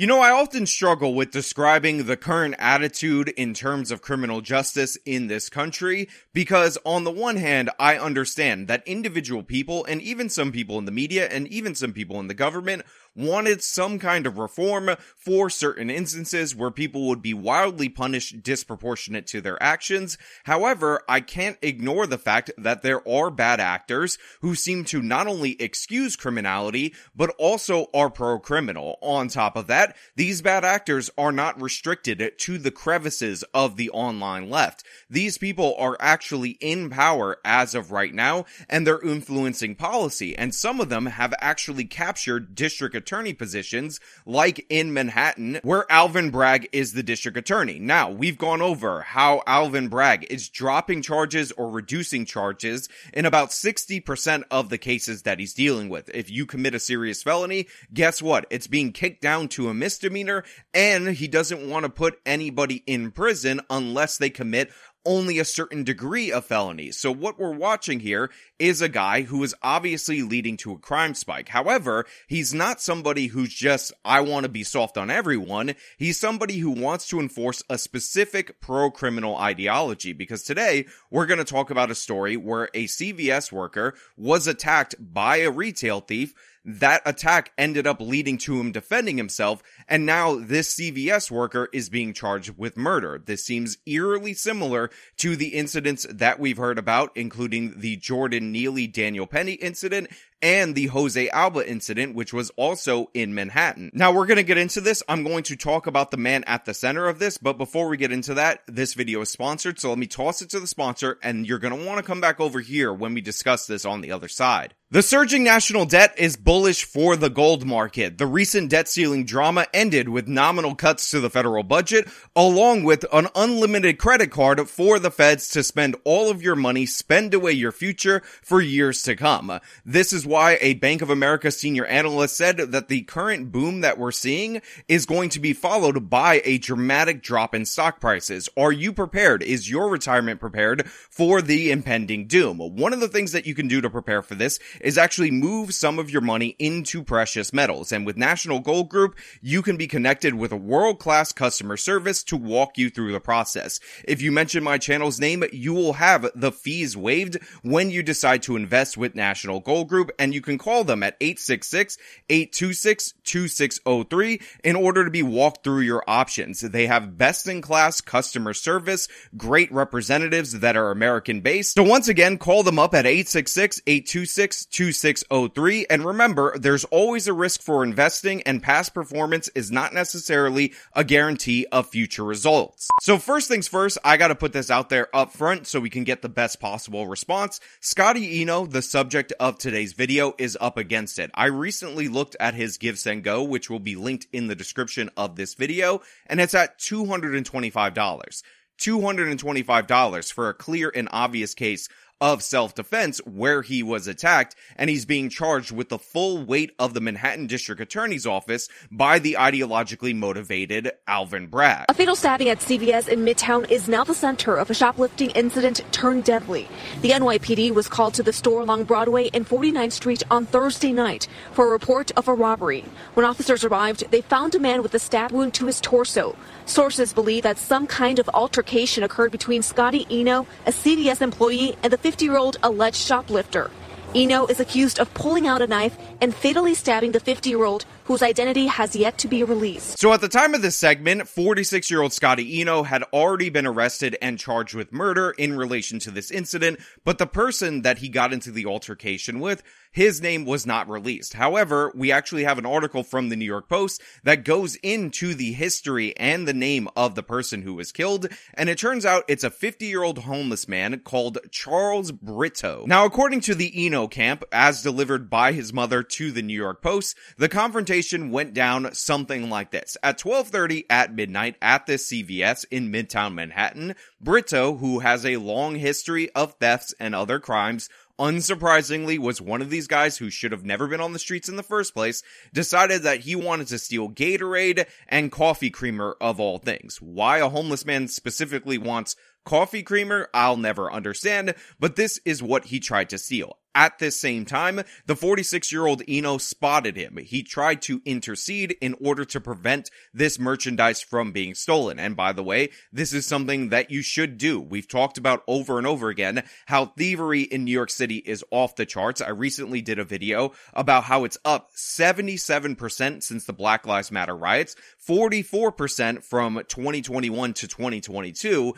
You know, I often struggle with describing the current attitude in terms of criminal justice in this country because on the one hand, I understand that individual people and even some people in the media and even some people in the government wanted some kind of reform for certain instances where people would be wildly punished disproportionate to their actions. However, I can't ignore the fact that there are bad actors who seem to not only excuse criminality, but also are pro-criminal. On top of that, these bad actors are not restricted to the crevices of the online left. These people are actually in power as of right now, and they're influencing policy, and some of them have actually captured district attorney positions, like in Manhattan, where Alvin Bragg is the district attorney. Now, we've gone over how Alvin Bragg is dropping charges or reducing charges in about 60% of the cases that he's dealing with. If you commit a serious felony, guess what? It's being kicked down to a misdemeanor, and he doesn't want to put anybody in prison unless they commit only a certain degree of felonies. So what we're watching here is a guy who is obviously leading to a crime spike. However, he's not somebody who's just, I want to be soft on everyone. He's somebody who wants to enforce a specific pro-criminal ideology because today we're going to talk about a story where a CVS worker was attacked by a retail thief that attack ended up leading to him defending himself, and now this CVS worker is being charged with murder. This seems eerily similar to the incidents that we've heard about, including the Jordan Neely Daniel Penny incident and the Jose Alba incident, which was also in Manhattan. Now we're going to get into this. I'm going to talk about the man at the center of this, but before we get into that, this video is sponsored. So let me toss it to the sponsor and you're going to want to come back over here when we discuss this on the other side. The surging national debt is bullish for the gold market. The recent debt ceiling drama ended with nominal cuts to the federal budget, along with an unlimited credit card for the feds to spend all of your money, spend away your future for years to come. This is why a Bank of America senior analyst said that the current boom that we're seeing is going to be followed by a dramatic drop in stock prices. Are you prepared? Is your retirement prepared for the impending doom? One of the things that you can do to prepare for this is actually move some of your money into precious metals. And with National Gold Group, you can be connected with a world-class customer service to walk you through the process. If you mention my channel's name, you will have the fees waived when you decide to invest with National Gold Group and you can call them at 866-826-2603 in order to be walked through your options. They have best in class customer service, great representatives that are American based. So once again, call them up at 866-826-2603 and remember, there's always a risk for investing and past performance is not necessarily a guarantee of future results. So first things first, I gotta put this out there up front so we can get the best possible response. Scotty Enoe, the subject of today's video, is up against it. I recently looked at his GiveSendGo, which will be linked in the description of this video, and it's at $225. $225 for a clear and obvious case of self-defense where he was attacked and he's being charged with the full weight of the Manhattan District Attorney's Office by the ideologically motivated Alvin Bragg. A fatal stabbing at CVS in Midtown is now the center of a shoplifting incident turned deadly. The NYPD was called to the store along Broadway and 49th Street on Thursday night for a report of a robbery. When officers arrived, they found a man with a stab wound to his torso. Sources believe that some kind of altercation occurred between Scotty Enoe, a CVS employee, and the 50 year old alleged shoplifter. Enoe is accused of pulling out a knife and fatally stabbing the 50 year old whose identity has yet to be released. So at the time of this segment, 46 year old Scotty Enoe had already been arrested and charged with murder in relation to this incident, but the person that he got into the altercation with his name was not released. However, we actually have an article from the New York Post that goes into the history and the name of the person who was killed, and it turns out it's a 50 year old homeless man called Charles Brito. Now, according to the Enoe camp, as delivered by his mother to the New York Post, the confrontation went down something like this. At 12:30 at midnight at this CVS in Midtown Manhattan, Brito, who has a long history of thefts and other crimes, unsurprisingly was one of these guys who should have never been on the streets in the first place, decided that he wanted to steal Gatorade and coffee creamer of all things. Why a homeless man specifically wants coffee creamer, I'll never understand, but this is what he tried to steal. At this same time, the 46 year old Enoe spotted him. He tried to intercede in order to prevent this merchandise from being stolen. And by the way, this is something that you should do. We've talked about over and over again how thievery in New York City is off the charts. I recently did a video about how it's up 77% since the Black Lives Matter riots, 44% from 2021 to 2022,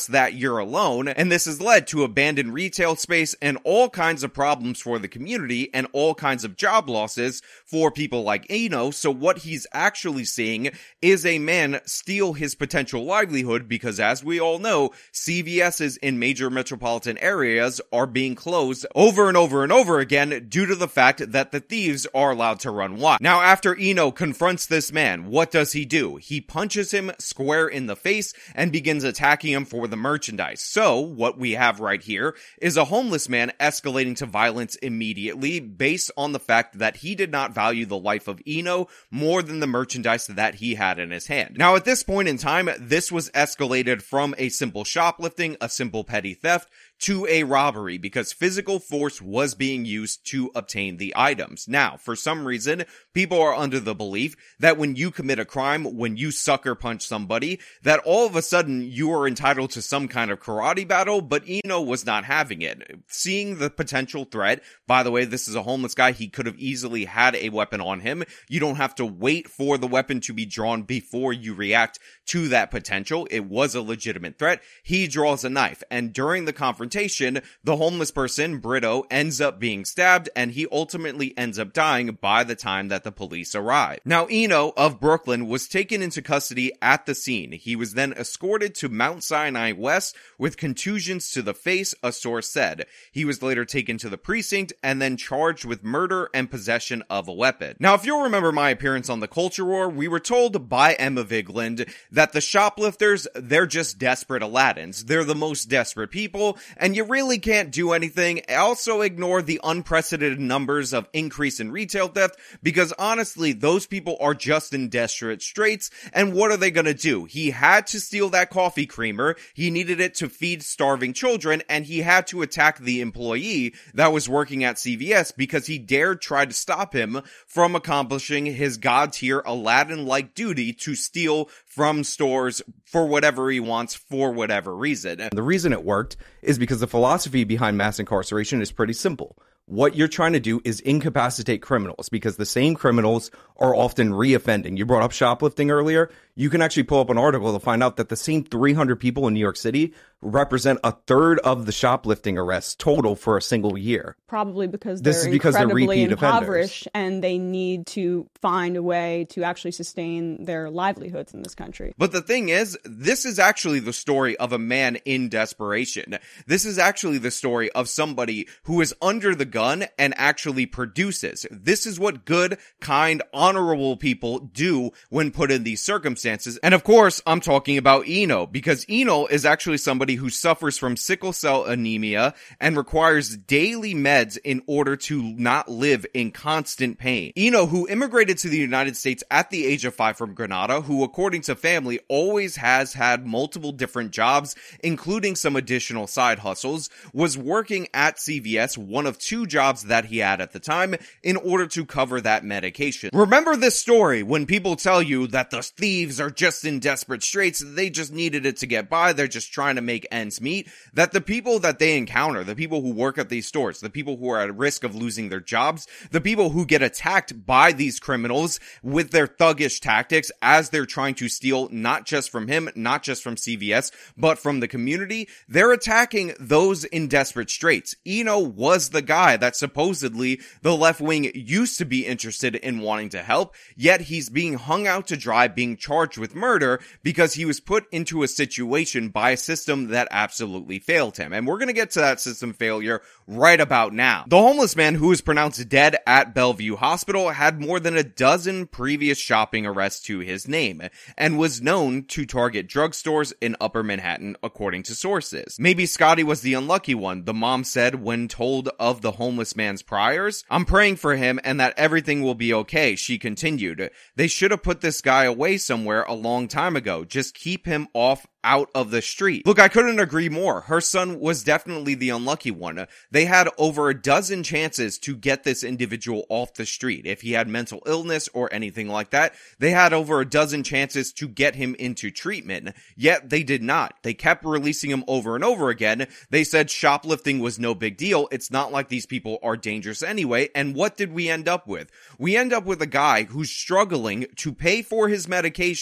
just that year alone. And this has led to abandoned retail space and all kinds of problems for the community and all kinds of job losses for people like Enoe. So what he's actually seeing is a man steal his potential livelihood because as we all know, CVS's in major metropolitan areas are being closed over and over and over again due to the fact that the thieves are allowed to run wild. Now after Enoe confronts this man, what does he do? He punches him square in the face and begins attacking him for the merchandise. So what we have right here is a homeless man escalating to violence immediately based on the fact that he did not value the life of Enoe more than the merchandise that he had in his hand. Now at this point in time, this was escalated from a simple shoplifting, a simple petty theft, to a robbery because physical force was being used to obtain the items. Now, for some reason, people are under the belief that when you commit a crime, when you sucker punch somebody, that all of a sudden you are entitled to some kind of karate battle, but Enoe was not having it. Seeing the potential threat, by the way, this is a homeless guy. He could have easily had a weapon on him. You don't have to wait for the weapon to be drawn before you react to that potential. It was a legitimate threat. He draws a knife and during the confrontation, confrontation, the homeless person, Brito, ends up being stabbed and he ultimately ends up dying by the time that the police arrive. Now, Enoe of Brooklyn was taken into custody at the scene. He was then escorted to Mount Sinai West with contusions to the face, a source said. He was later taken to the precinct and then charged with murder and possession of a weapon. Now, if you'll remember my appearance on the Culture War, we were told by Emma Vigeland that the shoplifters, they're just desperate Aladdins. They're the most desperate people, and you really can't do anything. Also ignore the unprecedented numbers of increase in retail theft because honestly, those people are just in desperate straits. And what are they gonna do? He had to steal that coffee creamer. He needed it to feed starving children and he had to attack the employee that was working at CVS because he dared try to stop him from accomplishing his god tier Aladdin like duty to steal from stores for whatever he wants for whatever reason. And the reason it worked is because the philosophy behind mass incarceration is pretty simple. What you're trying to do is incapacitate criminals because the same criminals are often reoffending. You brought up shoplifting earlier. You can actually pull up an article to find out that the same 300 people in New York City represent a third of the shoplifting arrests total for a single year. Probably because This they're is because they're incredibly repeat offenders. impoverished and they need to find a way to actually sustain their livelihoods in this country. But the thing is, this is actually the story of a man in desperation. This is actually the story of somebody who is under the gun and actually produces. This is what good, kind, honorable people do when put in these circumstances. And of course, I'm talking about Enoe because Enoe is actually somebody who suffers from sickle cell anemia and requires daily meds in order to not live in constant pain. Enoe, who immigrated to the United States at the age of five from Grenada, who according to family always has had multiple different jobs, including some additional side hustles, was working at CVS, one of two jobs that he had at the time, in order to cover that medication. Remember this story when people tell you that the thieves are just in desperate straits, they just needed it to get by, they're just trying to make ends meet, that the people that they encounter, the people who work at these stores, the people who are at risk of losing their jobs, the people who get attacked by these criminals with their thuggish tactics as they're trying to steal not just from him, not just from CVS, but from the community, they're attacking those in desperate straits. Enoe was the guy that supposedly the left wing used to be interested in wanting to help, yet he's being hung out to dry, being charged with murder because he was put into a situation by a system that absolutely failed him. And we're gonna get to that system failure right about now. The homeless man who was pronounced dead at Bellevue Hospital had more than a dozen previous shopping arrests to his name and was known to target drugstores in upper Manhattan according to sources. Maybe Scotty was the unlucky one, the mom said when told of the homeless man's priors. I'm praying for him and that everything will be okay, she continued. They should have put this guy away somewhere somewhere a long time ago. Just keep him off out of the street. Look, I couldn't agree more. Her son was definitely the unlucky one. Uh, they had over a dozen chances to get this individual off the street. If he had mental illness or anything like that, they had over a dozen chances to get him into treatment. Yet they did not. They kept releasing him over and over again. They said shoplifting was no big deal. It's not like these people are dangerous anyway. And what did we end up with? We end up with a guy who's struggling to pay for his medication,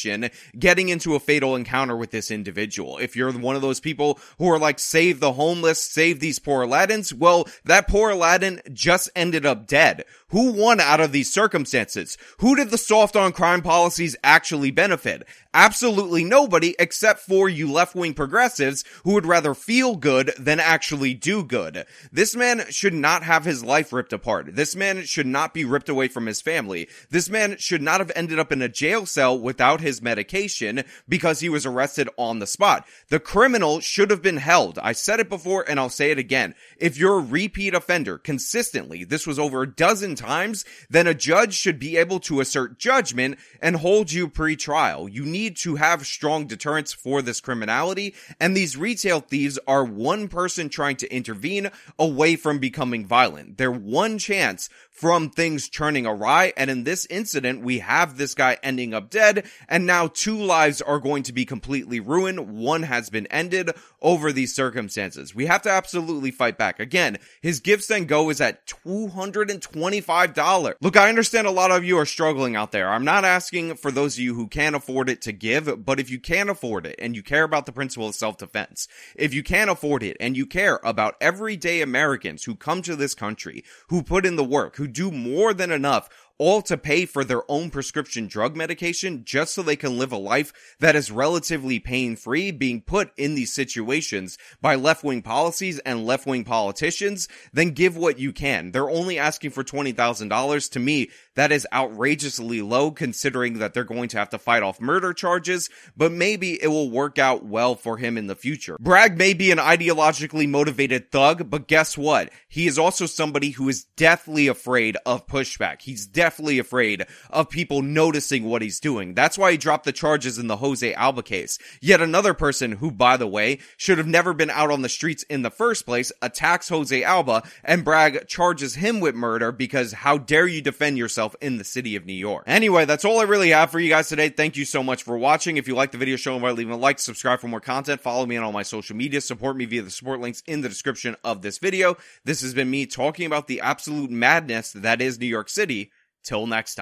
getting into a fatal encounter with this individual individual. If you're one of those people who are like, save the homeless, save these poor Aladdins, well, that poor Aladdin just ended up dead. Who won out of these circumstances? Who did the soft on crime policies actually benefit? Absolutely nobody except for you left wing progressives who would rather feel good than actually do good. This man should not have his life ripped apart. This man should not be ripped away from his family. This man should not have ended up in a jail cell without his medication because he was arrested on the spot. The criminal should have been held. I said it before and I'll say it again. If you're a repeat offender consistently, this was over a dozen times, then a judge should be able to assert judgment and hold you pre-trial. You need to have strong deterrence for this criminality, and these retail thieves are one person trying to intervene away from becoming violent. They're one chance from things turning awry, and in this incident, we have this guy ending up dead, and now two lives are going to be completely ruined. One has been ended over these circumstances. We have to absolutely fight back. Again, his GiveSendGo is at $225. Look, I understand a lot of you are struggling out there. I'm not asking for those of you who can't afford it to give, but if you can't afford it and you care about the principle of self-defense, if you can't afford it and you care about everyday Americans who come to this country, who put in the work, who do more than enough all to pay for their own prescription drug medication just so they can live a life that is relatively pain free being put in these situations by left wing policies and left wing politicians, then give what you can. They're only asking for $20,000. To me, that is outrageously low considering that they're going to have to fight off murder charges, but maybe it will work out well for him in the future. Bragg may be an ideologically motivated thug, but guess what? He is also somebody who is deathly afraid of pushback. He's deathly definitely afraid of people noticing what he's doing. That's why he dropped the charges in the Jose Alba case. Yet another person who, by the way, should have never been out on the streets in the first place attacks Jose Alba and Bragg charges him with murder because how dare you defend yourself in the city of New York. Anyway, that's all I really have for you guys today. Thank you so much for watching. If you like the video, show them by leaving a like, subscribe for more content, follow me on all my social media, support me via the support links in the description of this video. This has been me talking about the absolute madness that is New York City. Till next time.